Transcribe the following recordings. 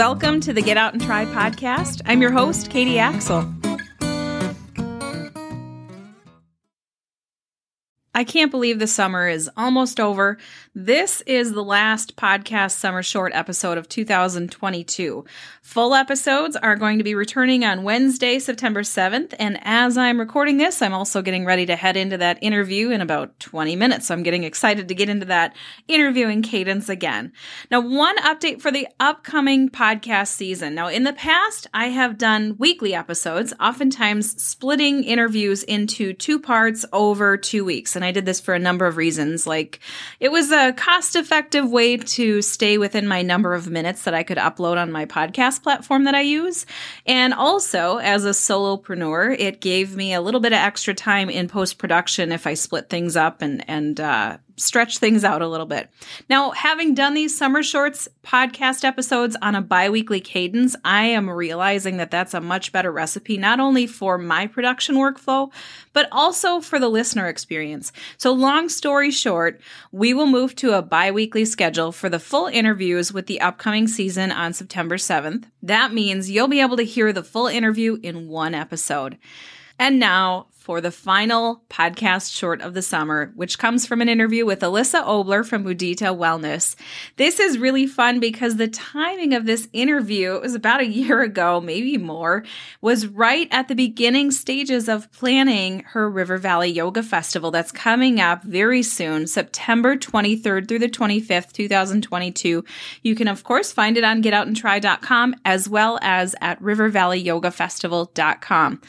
Welcome to the Get Out and Try podcast. I'm your host, Katie Axel. I can't believe the summer is almost over. This is the last podcast summer short episode of 2022. Full episodes are going to be returning on Wednesday, September 7th. And as I'm recording this, I'm also getting ready to head into that interview in about 20 minutes. So I'm getting excited to get into that interviewing cadence again. Now, one update for the upcoming podcast season. Now, in the past, I have done weekly episodes, oftentimes splitting interviews into two parts over two weeks. And I did this for a number of reasons. Like it was a cost effective way to stay within my number of minutes that I could upload on my podcast platform that I use. And also, as a solopreneur, it gave me a little bit of extra time in post production if I split things up and, and, uh, stretch things out a little bit. Now, having done these summer shorts podcast episodes on a biweekly cadence, I am realizing that that's a much better recipe, not only for my production workflow, but also for the listener experience. So, long story short, we will move to a biweekly schedule for the full interviews with the upcoming season on September 7th. That means you'll be able to hear the full interview in one episode. And now for the final podcast short of the summer, which comes from an interview with Alyssa Obler from Budita Wellness. This is really fun because the timing of this interview, it was about a year ago, maybe more, was right at the beginning stages of planning her River Valley Yoga Festival that's coming up very soon, September 23rd through the 25th, 2022. You can, of course, find it on getoutandtry.com as well as at rivervalleyyogafestival.com.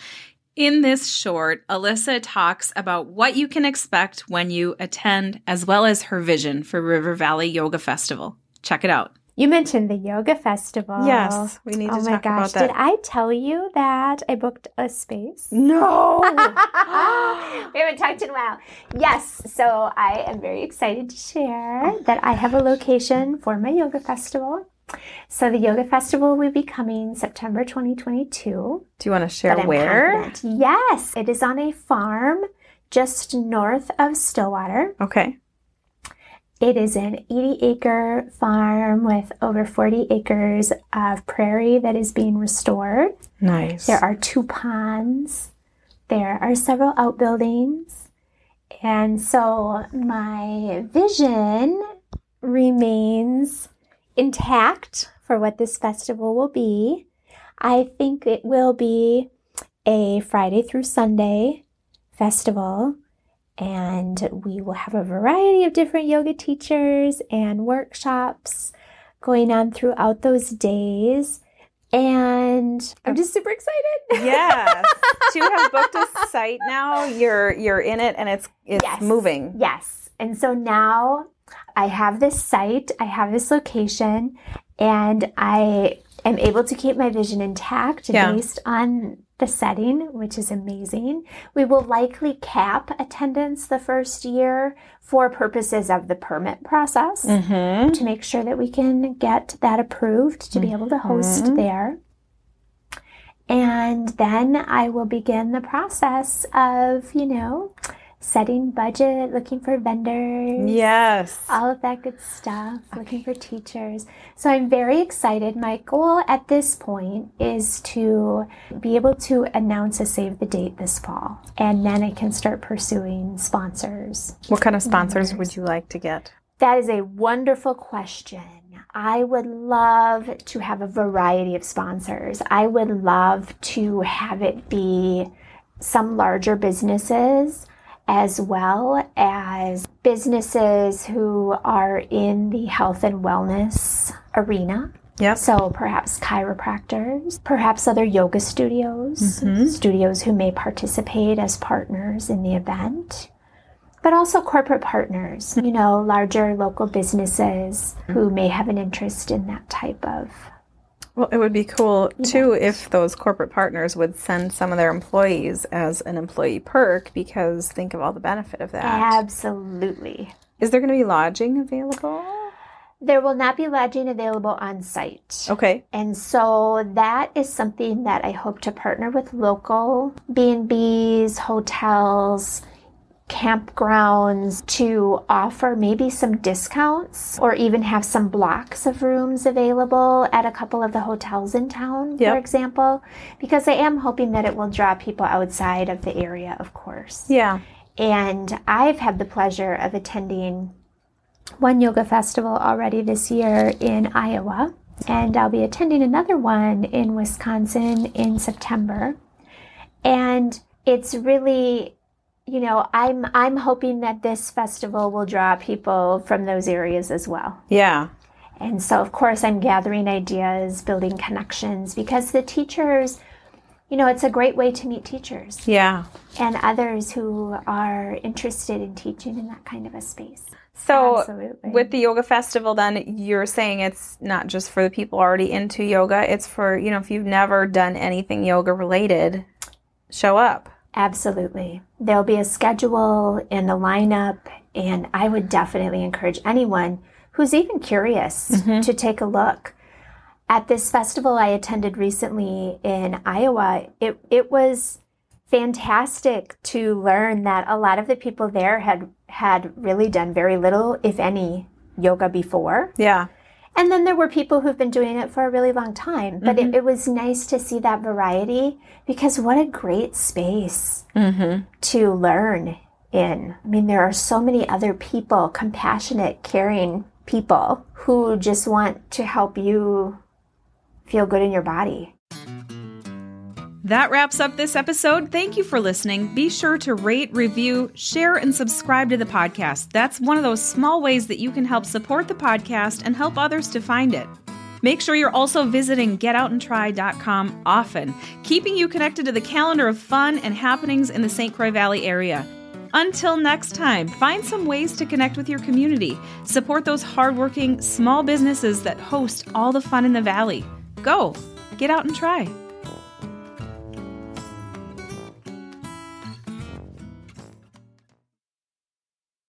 In this short, Alyssa talks about what you can expect when you attend, as well as her vision for River Valley Yoga Festival. Check it out. You mentioned the yoga festival. Yes, we need to oh my talk gosh, about that. Did I tell you that I booked a space? No. we haven't talked in a while. Yes, so I am very excited to share that I have a location for my yoga festival. So the yoga festival will be coming September 2022. Do you want to share where? confident. Yes, it is on a farm just north of Stillwater. Okay. It is an 80 acre farm with over 40 acres of prairie that is being restored. Nice. There are two ponds. There are several outbuildings. And so my vision remains intact for what this festival will be. I think it will be a Friday through Sunday festival and we will have a variety of different yoga teachers and workshops going on throughout those days. And I'm just super excited. yes. to have booked a site now, you're you're in it and it's it's Yes. moving. Yes. And so now I have this site, I have this location, and I am able to keep my vision intact Yeah. based on the setting, which is amazing. We will likely cap attendance the first year for purposes of the permit process Mm-hmm. to make sure that we can get that approved to be able to host Mhm. there. And then I will begin the process of, you know, setting budget, looking for vendors, Yes. all of that good stuff, looking for teachers. So I'm very excited. My goal at this point is to be able to announce a save the date this fall. And then I can start pursuing sponsors. What kind of sponsors would you like to get? That is a wonderful question. I would love to have a variety of sponsors. I would love to have it be some larger businesses as well as businesses who are in the health and wellness arena. Yep. So perhaps chiropractors, perhaps other yoga studios, Mhm. studios who may participate as partners in the event, but also corporate partners, you know, larger local businesses who may have an interest in that type of. Well, it would be cool too if those corporate partners would send some of their employees as an employee perk because think of all the benefit of that. Absolutely. Is there going to be lodging available? There will not be lodging available on site. Okay. And so that is something that I hope to partner with local B&Bs, hotels, campgrounds to offer maybe some discounts or even have some blocks of rooms available at a couple of the hotels in town, Yep. for example, because I am hoping that it will draw people outside of the area, of course. Yeah. And I've had the pleasure of attending one yoga festival already this year in Iowa, and I'll be attending another one in Wisconsin in September. And it's really you know, I'm I'm hoping that this festival will draw people from those areas as well. Yeah. And so of course I'm gathering ideas, building connections because the teachers you know, it's a great way to meet teachers Yeah. and others who are interested in teaching in that kind of a space. So Absolutely. with the yoga festival then you're saying it's not just for the people already into yoga, it's for, you know, if you've never done anything yoga related, show up. Absolutely. There'll be a schedule and a lineup, and I would definitely encourage anyone who's even curious mm-hmm. to take a look. At this festival I attended recently in Iowa, it, it was fantastic to learn that a lot of the people there had had really done very little, if any, yoga before. Yeah. And then there were people who've been doing it for a really long time. But it, mm-hmm. it was nice to see that variety because what a great space mm-hmm. to learn in. I mean, there are so many other people, compassionate, caring people who just want to help you feel good in your body. That wraps up this episode. Thank you for listening. Be sure to rate, review, share, and subscribe to the podcast. That's one of those small ways that you can help support the podcast and help others to find it. Make sure you're also visiting getoutandtry.com often, keeping you connected to the calendar of fun and happenings in the St. Croix Valley area. Until next time, find some ways to connect with your community. Support those hardworking small businesses that host all the fun in the valley. Go, get out and try.